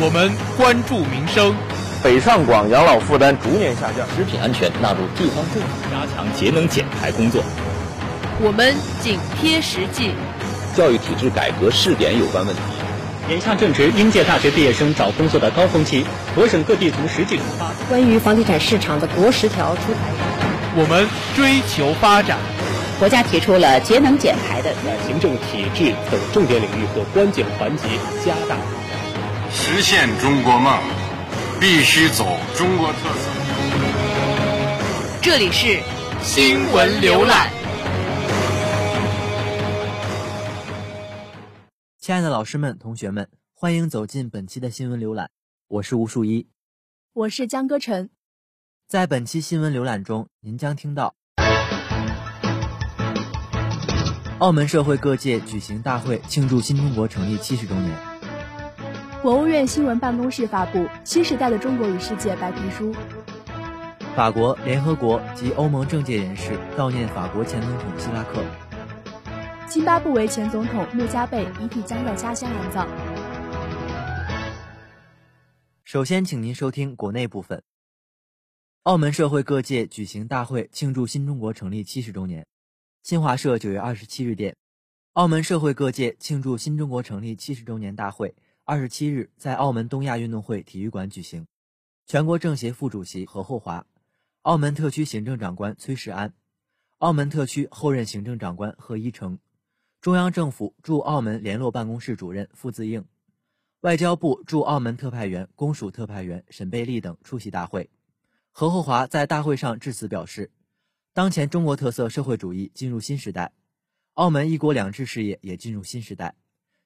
我们关注民生。北上广养老负担逐年下降，食品安全纳入地方政府加强节能减排工作。我们紧贴实际。教育体制改革试点有关问题。眼下正值应届大学毕业生找工作的高峰期，我省各地从实际出发。关于房地产市场的国十条出台。我们追求发展。国家提出了节能减排的，在行政体制等重点领域和关键环节加大。实现中国梦，必须走中国特色。这里是新闻浏览。亲爱的老师们、同学们，欢迎走进本期的新闻浏览。我是吴树一，我是江歌晨。在本期新闻浏览中，您将听到。澳门社会各界举行大会庆祝新中国成立七十周年。国务院新闻办公室发布《新时代的中国与世界》白皮书。法国、联合国及欧盟政界人士悼念法国前总统希拉克。津巴布韦前总统穆加贝遗体将在家乡安葬。首先，请您收听国内部分。澳门社会各界举行大会庆祝新中国成立七十周年。新华社九月二十七日电，澳门社会各界庆祝新中国成立七十周年大会二十七日在澳门东亚运动会体育馆举行。全国政协副主席何厚华，澳门特区行政长官崔世安，澳门特区后任行政长官贺一诚，中央政府驻澳门联络办公室主任傅自应，外交部驻澳门特派员、公署特派员沈贝利等出席大会。何厚华在大会上致辞表示。当前中国特色社会主义进入新时代，澳门一国两制事业也进入新时代，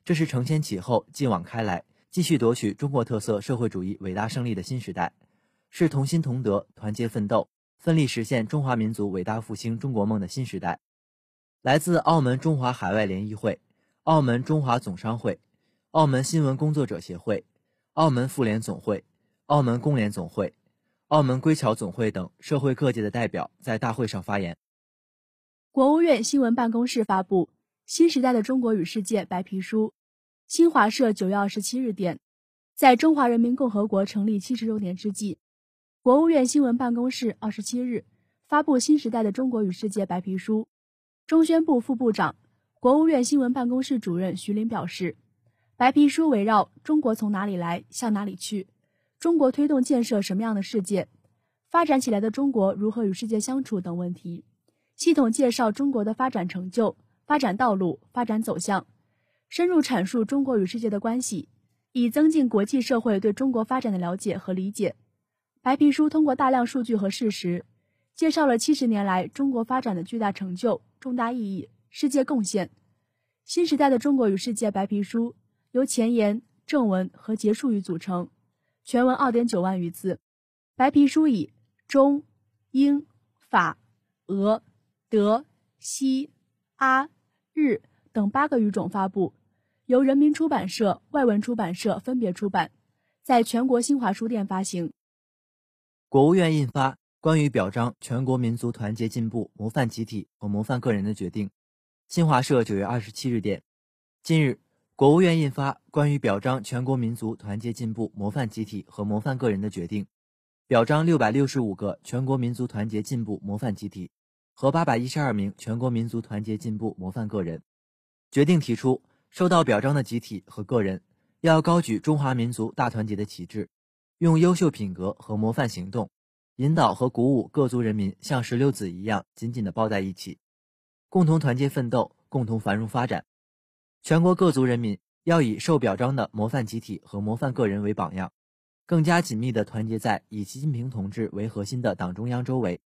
这是承前启后、继往开来，继续夺取中国特色社会主义伟大胜利的新时代，是同心同德、团结奋斗、奋力实现中华民族伟大复兴中国梦的新时代。来自澳门中华海外联谊会、澳门中华总商会、澳门新闻工作者协会、澳门妇联总会、澳门工联总会。澳门归侨总会等社会各界的代表在大会上发言。国务院新闻办公室发布《新时代的中国与世界》白皮书。新华社九月二十七日电，在中华人民共和国成立七十周年之际，国务院新闻办公室二十七日发布《新时代的中国与世界》白皮书。中宣部副部长、国务院新闻办公室主任徐林表示，白皮书围绕“中国从哪里来，向哪里去”。中国推动建设什么样的世界？发展起来的中国如何与世界相处等问题，系统介绍中国的发展成就、发展道路、发展走向，深入阐述中国与世界的关系，以增进国际社会对中国发展的了解和理解。白皮书通过大量数据和事实，介绍了七十年来中国发展的巨大成就、重大意义、世界贡献。新时代的中国与世界白皮书由前言、正文和结束语组成。全文二点九万余字，白皮书以中、英、法、俄、德、西、阿、日等八个语种发布，由人民出版社、外文出版社分别出版，在全国新华书店发行。国务院印发《关于表彰全国民族团结进步模范集体和模范个人的决定》。新华社九月二十七日电，近日。国务院印发《关于表彰全国民族团结进步模范集体和模范个人的决定》，表彰六百六十五个全国民族团结进步模范集体和八百一十二名全国民族团结进步模范个人。决定提出，受到表彰的集体和个人要高举中华民族大团结的旗帜，用优秀品格和模范行动，引导和鼓舞各族人民像石榴籽一样紧紧地抱在一起，共同团结奋斗，共同繁荣发展。全国各族人民要以受表彰的模范集体和模范个人为榜样，更加紧密地团结在以习近平同志为核心的党中央周围，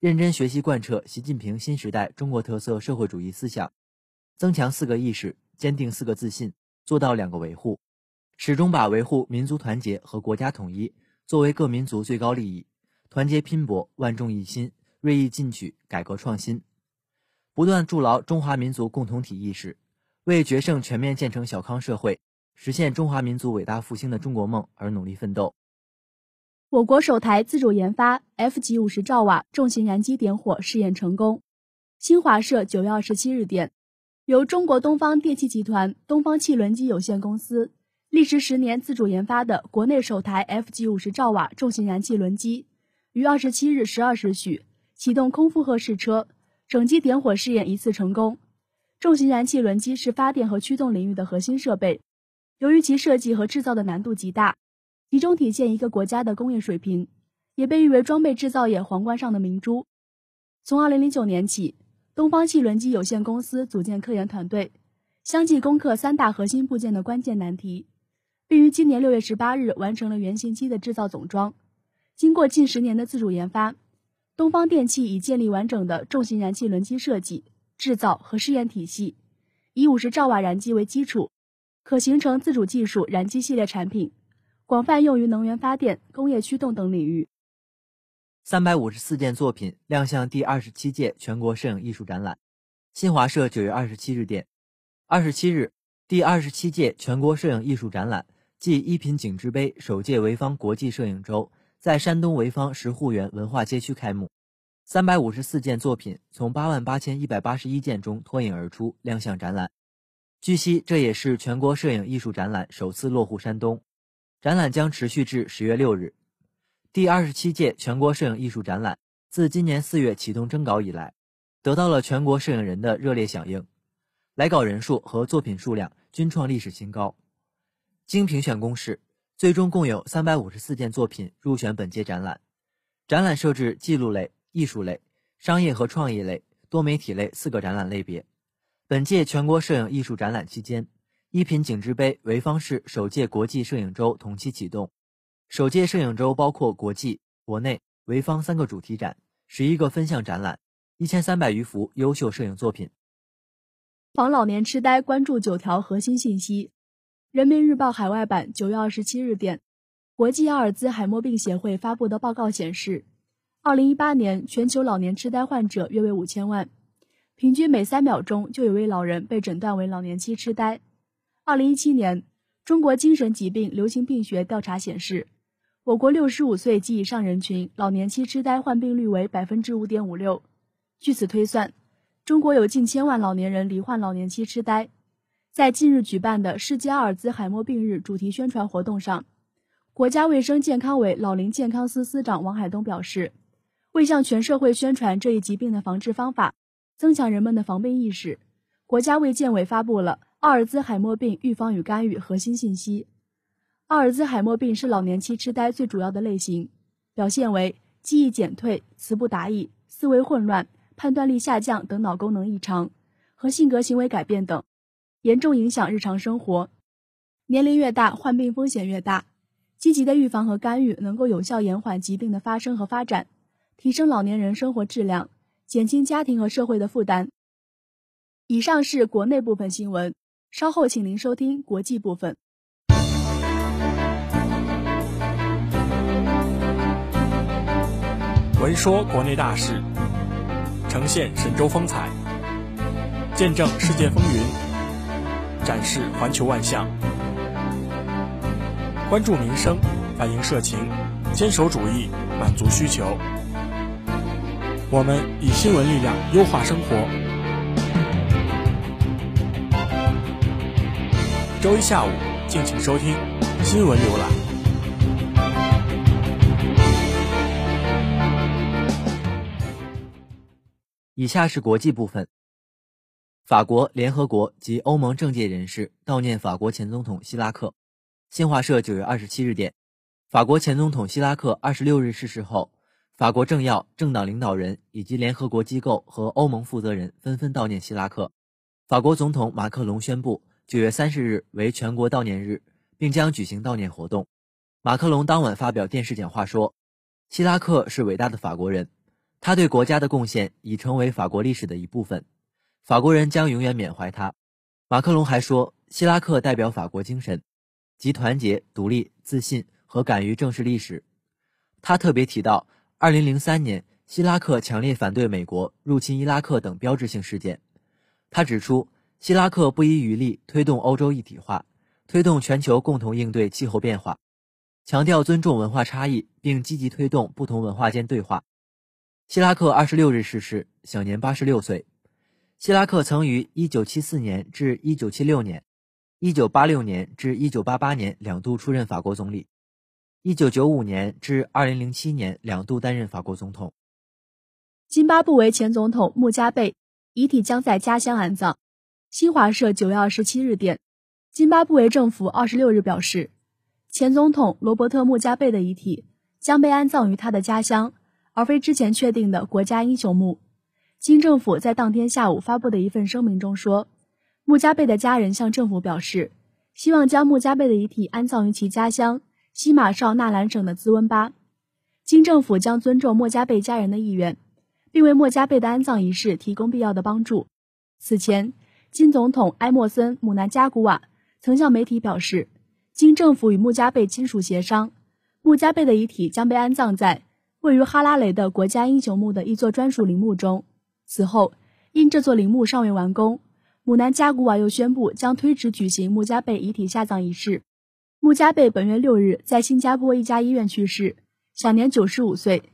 认真学习贯彻习近平新时代中国特色社会主义思想，增强四个意识，坚定四个自信，做到两个维护，始终把维护民族团结和国家统一作为各民族最高利益，团结拼搏，万众一心，锐意进取，改革创新，不断筑牢中华民族共同体意识。为决胜全面建成小康社会、实现中华民族伟大复兴的中国梦而努力奋斗。我国首台自主研发 F 级五十兆瓦重型燃机点火试验成功。新华社九月二十七日电，由中国东方电气集团东方汽轮机有限公司历时十年自主研发的国内首台 FG 五十兆瓦重型燃气轮机，于二十七日十二时许启动空负荷试车，整机点火试验一次成功。重型燃气轮机是发电和驱动领域的核心设备，由于其设计和制造的难度极大，集中体现一个国家的工业水平，也被誉为装备制造业皇冠上的明珠。从二零零九年起，东方汽轮机有限公司组建科研团队，相继攻克三大核心部件的关键难题，并于今年六月十八日完成了原型机的制造总装。经过近十年的自主研发，东方电气已建立完整的重型燃气轮机设计。制造和试验体系，以五十兆瓦燃机为基础，可形成自主技术燃机系列产品，广泛用于能源发电、工业驱动等领域。三百五十四件作品亮相第二十七届全国摄影艺术展览。新华社九月二十七日电，二十七日，第二十七届全国摄影艺术展览暨一品景之杯首届潍坊国际摄影周在山东潍坊石护园文化街区开幕。三百五十四件作品从八万八千一百八十一件中脱颖而出，亮相展览。据悉，这也是全国摄影艺术展览首次落户山东。展览将持续至十月六日。第二十七届全国摄影艺术展览自今年四月启动征稿以来，得到了全国摄影人的热烈响应，来稿人数和作品数量均创历史新高。经评选公示，最终共有三百五十四件作品入选本届展览。展览设置记录类。艺术类、商业和创意类、多媒体类四个展览类别。本届全国摄影艺术展览期间，一品景之杯潍坊市首届国际摄影周同期启动。首届摄影周包括国际、国内、潍坊三个主题展，十一个分项展览，一千三百余幅优秀摄影作品。防老年痴呆关注九条核心信息。人民日报海外版九月二十七日电，国际阿尔兹海默病协会发布的报告显示。二零一八年，全球老年痴呆患者约为五千万，平均每三秒钟就有位老人被诊断为老年期痴呆。二零一七年，中国精神疾病流行病学调查显示，我国六十五岁及以上人群老年期痴呆患病率为百分之五点五六。据此推算，中国有近千万老年人罹患老年期痴呆。在近日举办的世界阿尔兹海默病日主题宣传活动上，国家卫生健康委老龄健康司司长王海东表示。为向全社会宣传这一疾病的防治方法，增强人们的防病意识，国家卫健委发布了阿尔兹海默病预防与干预核心信息。阿尔兹海默病是老年期痴呆最主要的类型，表现为记忆减退、词不达意、思维混乱、判断力下降等脑功能异常和性格行为改变等，严重影响日常生活。年龄越大，患病风险越大。积极的预防和干预能够有效延缓疾病的发生和发展。提升老年人生活质量，减轻家庭和社会的负担。以上是国内部分新闻，稍后请您收听国际部分。闻说国内大事，呈现神州风采，见证世界风云，展示环球万象，关注民生，反映社情，坚守主义，满足需求。我们以新闻力量优化生活。周一下午，敬请收听新闻浏览。以下是国际部分。法国、联合国及欧盟政界人士悼念法国前总统希拉克。新华社九月二十七日电，法国前总统希拉克二十六日逝世后。法国政要、政党领导人以及联合国机构和欧盟负责人纷纷悼念希拉克。法国总统马克龙宣布，九月三十日为全国悼念日，并将举行悼念活动。马克龙当晚发表电视讲话说：“希拉克是伟大的法国人，他对国家的贡献已成为法国历史的一部分，法国人将永远缅怀他。”马克龙还说：“希拉克代表法国精神，即团结、独立、自信和敢于正视历史。”他特别提到。二零零三年，希拉克强烈反对美国入侵伊拉克等标志性事件。他指出，希拉克不遗余力推动欧洲一体化，推动全球共同应对气候变化，强调尊重文化差异，并积极推动不同文化间对话。希拉克二十六日逝世，享年八十六岁。希拉克曾于一九七四年至一九七六年、1986年至1988年两度出任法国总理，1995年至2007年两度担任法国总统。津巴布韦前总统穆加贝遗体将在家乡安葬。新华社9月27日电，津巴布韦政府26日表示，前总统罗伯特·穆加贝的遗体将被安葬于他的家乡，而非之前确定的国家英雄墓。金政府在当天下午发布的一份声明中说，穆加贝的家人向政府表示，希望将穆加贝的遗体安葬于其家乡西马绍纳兰省的兹温巴。金政府将尊重穆加贝家人的意愿，并为穆加贝的安葬仪式提供必要的帮助。此前，金总统埃默森·姆南加古瓦曾向媒体表示，金政府与穆加贝亲属协商，穆加贝的遗体将被安葬在位于哈拉雷的国家英雄墓的一座专属陵墓中。此后，因这座陵墓尚未完工，姆南加古瓦又宣布将推迟举行穆加贝遗体下葬仪式。穆加贝本月六日在新加坡一家医院去世，享年九十五岁。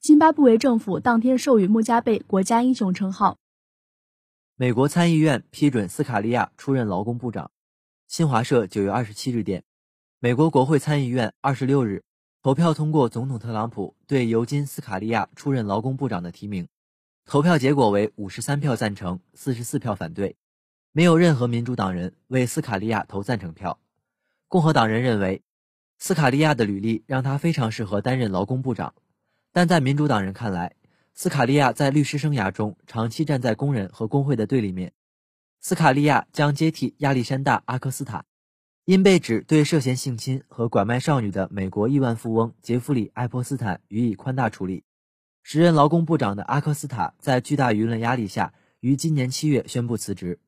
津巴布韦政府当天授予穆加贝国家英雄称号。美国参议院批准斯卡利亚出任劳工部长。新华社九月二十七日电，美国国会参议院二十六日投票通过总统特朗普对尤金·斯卡利亚出任劳工部长的提名。投票结果为五十三票赞成，四十四票反对，没有任何民主党人为斯卡利亚投赞成票。共和党人认为，斯卡利亚的履历让他非常适合担任劳工部长，但在民主党人看来，斯卡利亚在律师生涯中长期站在工人和工会的对立面。斯卡利亚将接替亚历山大·阿克斯塔，因被指对涉嫌性侵和拐卖少女的美国亿万富翁杰弗里·爱泼斯坦予以宽大处理。时任劳工部长的阿克斯塔在巨大舆论压力下，于今年七月宣布辞职。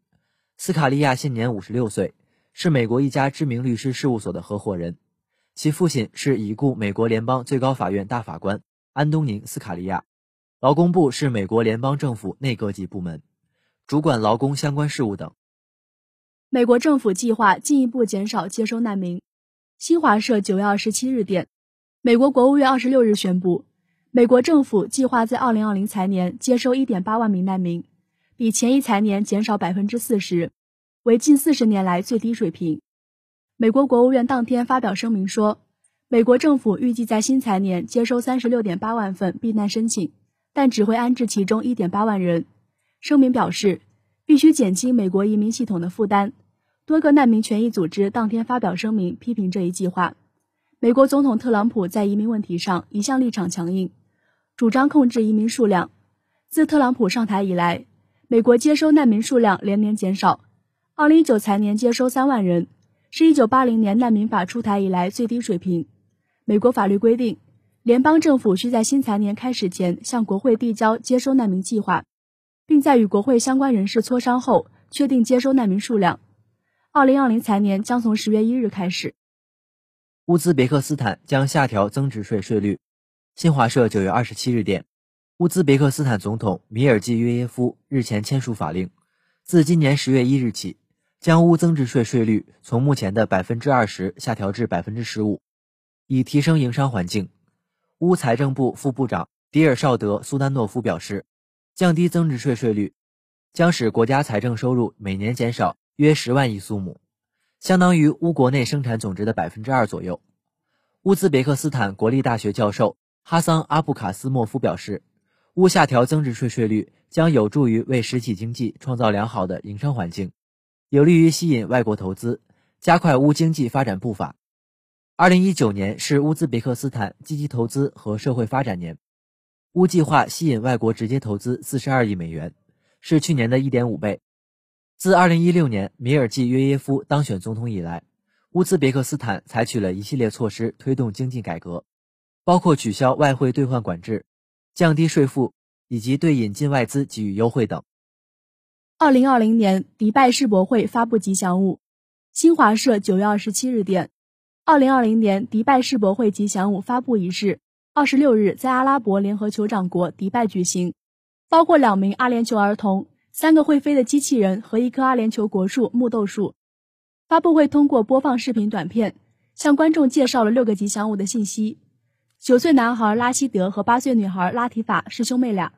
斯卡利亚现年五十六岁，是美国一家知名律师事务所的合伙人，其父亲是已故美国联邦最高法院大法官安东尼·斯卡利亚。劳工部是美国联邦政府内阁级部门，主管劳工相关事务等。美国政府计划进一步减少接收难民。新华社九月二十七日电，美国国务院二十六日宣布，美国政府计划在二零二零财年接收一点八万名难民，比前一财年减少百分之四十，为近四十年来最低水平。美国国务院当天发表声明说，美国政府预计在新财年接收三十六点八万份避难申请。但只会安置其中1.8万人。声明表示，必须减轻美国移民系统的负担。多个难民权益组织当天发表声明批评这一计划。美国总统特朗普在移民问题上一向立场强硬，主张控制移民数量。自特朗普上台以来，美国接收难民数量连年减少。2019财年接收3万人，是一九八零年难民法出台以来最低水平。美国法律规定。联邦政府需在新财年开始前向国会递交接收难民计划，并在与国会相关人士磋商后确定接收难民数量。二零二零财年将从十月一日开始。乌兹别克斯坦将下调增值税税率。新华社九月二十七日电，乌兹别克斯坦总统米尔季约耶夫日前签署法令，自今年十月一日起，将乌增值税税率从目前的百分之二十下调至百分之十五，以提升营商环境。乌财政部副部长迪尔绍德·苏丹诺夫表示，降低增值税税率将使国家财政收入每年减少约十万亿苏姆，相当于乌国内生产总值的百分之二左右。乌兹别克斯坦国立大学教授哈桑·阿布卡斯莫夫表示，乌下调增值税税率将有助于为实体经济创造良好的营商环境，有利于吸引外国投资，加快乌经济发展步伐。二零一九年是乌兹别克斯坦积极投资和社会发展年，乌计划吸引外国直接投资四十二亿美元，是去年的一点五倍。自二零一六年米尔季约耶夫当选总统以来，乌兹别克斯坦采取了一系列措施推动经济改革，包括取消外汇兑换管制、降低税负以及对引进外资给予优惠等。二零二零年迪拜世博会发布吉祥物。新华社九月二十七日电。二零二零年迪拜世博会吉祥物发布仪式，二十六日在阿拉伯联合酋长国迪拜举行，包括两名阿联酋儿童、三个会飞的机器人和一棵阿联酋国树木豆树。发布会通过播放视频短片，向观众介绍了六个吉祥物的信息。九岁男孩拉希德和八岁女孩拉提法是兄妹俩，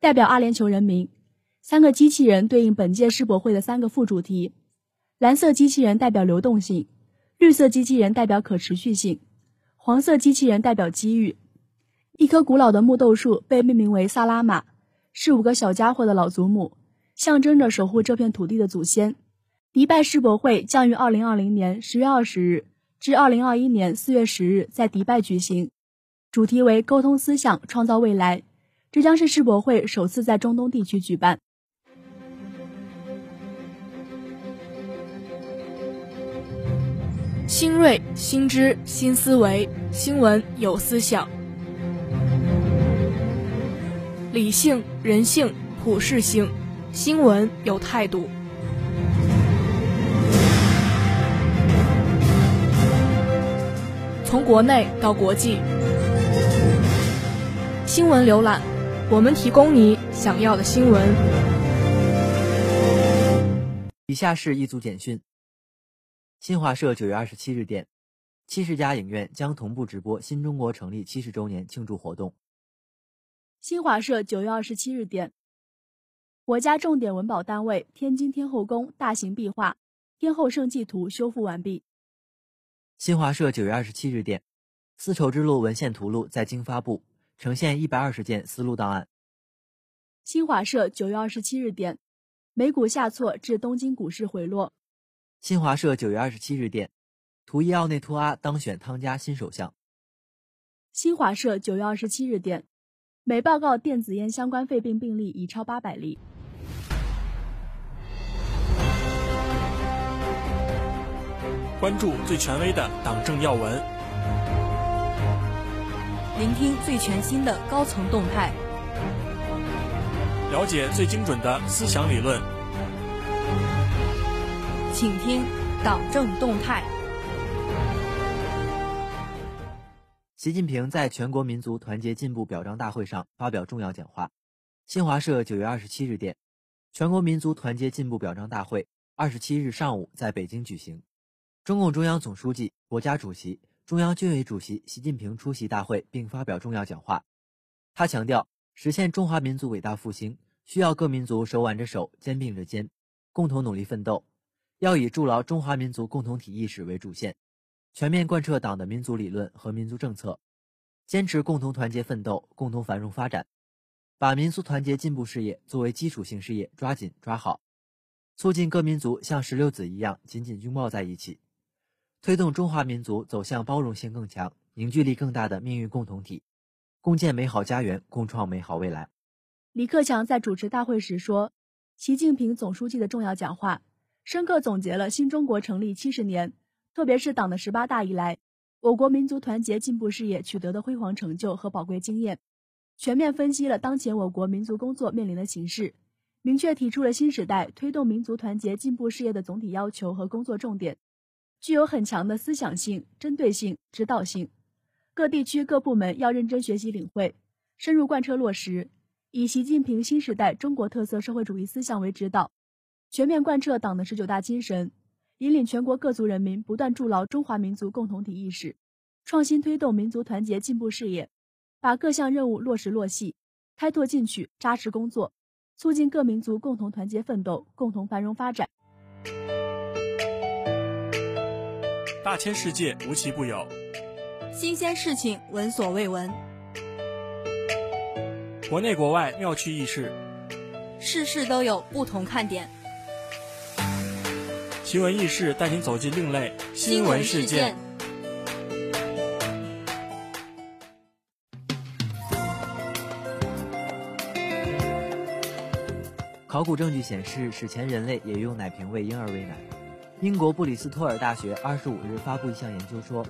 代表阿联酋人民。三个机器人对应本届世博会的三个副主题。蓝色机器人代表流动性，绿色机器人代表可持续性，黄色机器人代表机遇。一棵古老的木豆树被命名为萨拉玛，是五个小家伙的老祖母，象征着守护这片土地的祖先。迪拜世博会将于二零二零年十月二十日至二零二一年四月十日在迪拜举行，主题为“沟通思想，创造未来”。这将是世博会首次在中东地区举办。新锐、新知、新思维，新闻有思想。理性、人性、普世性，新闻有态度。从国内到国际，新闻浏览，我们提供你想要的新闻。以下是一组简讯：新华社九月二十七日电，七十家影院将同步直播新中国成立七十周年庆祝活动。新华社九月二十七日电，国家重点文保单位天津天后宫大型壁画《天后圣迹图》修复完毕。新华社九月二十七日电，丝绸之路文献图录在京发布，呈现一百二十件丝路档案。新华社九月二十七日电，美股下挫致东京股市回落。新华社九月二十七日电，图伊奥内图阿当选汤加新首相。新华社九月二十七日电。美报告电子烟相关肺病病例已超八百例。关注最权威的党政要闻，聆听最全新的高层动态，了解最精准的思想理论，请听党政动态。习近平在全国民族团结进步表彰大会上发表重要讲话。新华社九月二十七日电，全国民族团结进步表彰大会二十七日上午在北京举行。中共中央总书记、国家主席、中央军委主席习近平出席大会并发表重要讲话。他强调，实现中华民族伟大复兴，需要各民族手挽着手、肩并着肩，共同努力奋斗，要以筑牢中华民族共同体意识为主线。全面贯彻党的民族理论和民族政策，坚持共同团结奋斗、共同繁荣发展，把民族团结进步事业作为基础性事业抓紧抓好，促进各民族像石榴籽一样紧紧拥抱在一起，推动中华民族走向包容性更强、凝聚力更大的命运共同体，共建美好家园，共创美好未来。李克强在主持大会时说：“习近平总书记的重要讲话，深刻总结了新中国成立七十年。”特别是党的十八大以来，我国民族团结进步事业取得的辉煌成就和宝贵经验，全面分析了当前我国民族工作面临的形势，明确提出了新时代推动民族团结进步事业的总体要求和工作重点，具有很强的思想性、针对性、指导性。各地区各部门要认真学习领会，深入贯彻落实，以习近平新时代中国特色社会主义思想为指导，全面贯彻党的十九大精神。引领全国各族人民不断筑牢中华民族共同体意识，创新推动民族团结进步事业，把各项任务落实落细，开拓进取，扎实工作，促进各民族共同团结奋斗，共同繁荣发展。大千世界无奇不有，新鲜事情闻所未闻，国内国外妙趣轶事，事事都有不同看点。奇闻异事带您走进另类新闻事件。考古证据显示，史前人类也用奶瓶喂婴儿喂奶。英国布里斯托尔大学二十五日发布一项研究说，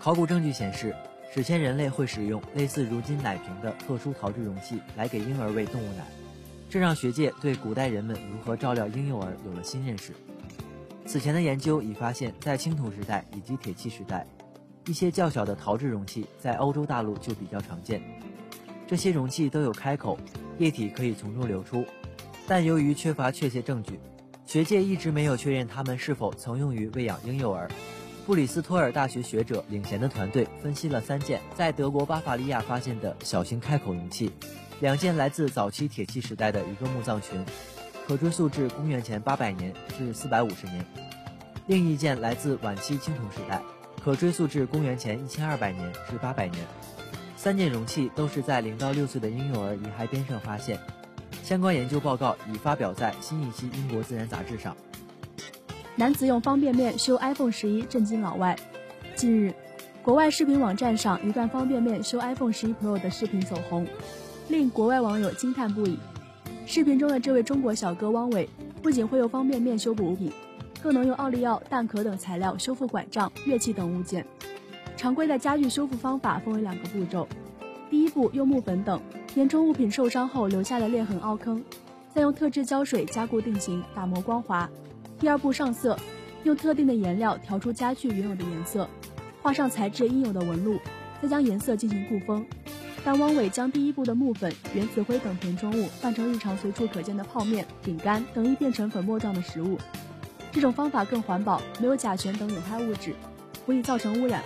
考古证据显示，史前人类会使用类似如今奶瓶的特殊陶制容器来给婴儿喂动物奶，这让学界对古代人们如何照料婴幼儿有了新认识。此前的研究已发现，在青铜时代以及铁器时代，一些较小的陶制容器在欧洲大陆就比较常见。这些容器都有开口，液体可以从中流出，但由于缺乏确切证据，学界一直没有确认它们是否曾用于喂养婴幼儿。布里斯托尔大学学者领衔的团队分析了三件在德国巴伐利亚发现的小型开口容器，两件来自早期铁器时代的一个墓葬群。可追溯至公元前八百年至四百五十年，另一件来自晚期青铜时代，可追溯至公元前一千二百年至八百年。三件容器都是在零到六岁的婴幼儿遗骸边上发现，相关研究报告已发表在新一期英国自然杂志上。男子用方便面修 iPhone 十一震惊老外。近日，国外视频网站上一段方便面修 iPhone 十一 Pro 的视频走红，令国外网友惊叹不已。视频中的这位中国小哥汪伟，不仅会用方便面修补物品，更能用奥利奥、蛋壳等材料修复拐杖、乐器等物件。常规的家具修复方法分为两个步骤：第一步，用木粉等填充物品受伤后留下的裂痕凹坑，再用特制胶水加固定型、打磨光滑；第二步，上色，用特定的颜料调出家具原有的颜色，画上材质应有的纹路，再将颜色进行固封。但汪伟将第一步的木粉、原子灰等填充物换成日常随处可见的泡面、饼干等易变成粉末状的食物，这种方法更环保，没有甲醛等有害物质，不易造成污染。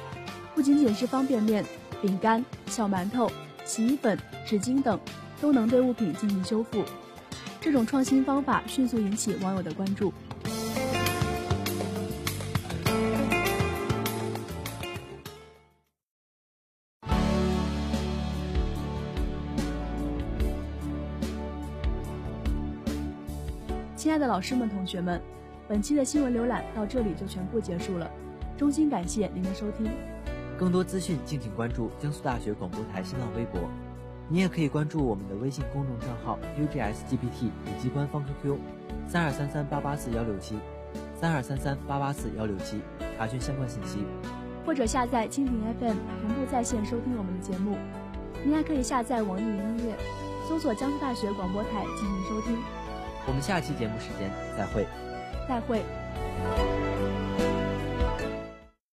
不仅仅是方便面、饼干、小馒头、洗衣粉、纸巾等，都能对物品进行修复。这种创新方法迅速引起网友的关注。亲爱的老师们、同学们，本期的新闻浏览到这里就全部结束了。衷心感谢您的收听。更多资讯，敬请关注江苏大学广播台新浪微博。你也可以关注我们的微信公众账号 UGSGPT 以及官方 QQ 三二三三八八四幺六七三二三三八八四幺六七，查询相关信息。或者下载蜻蜓 FM 同步在线收听我们的节目。您还可以下载网易云音乐，搜索江苏大学广播台进行收听。我们下期节目时间再会。再会。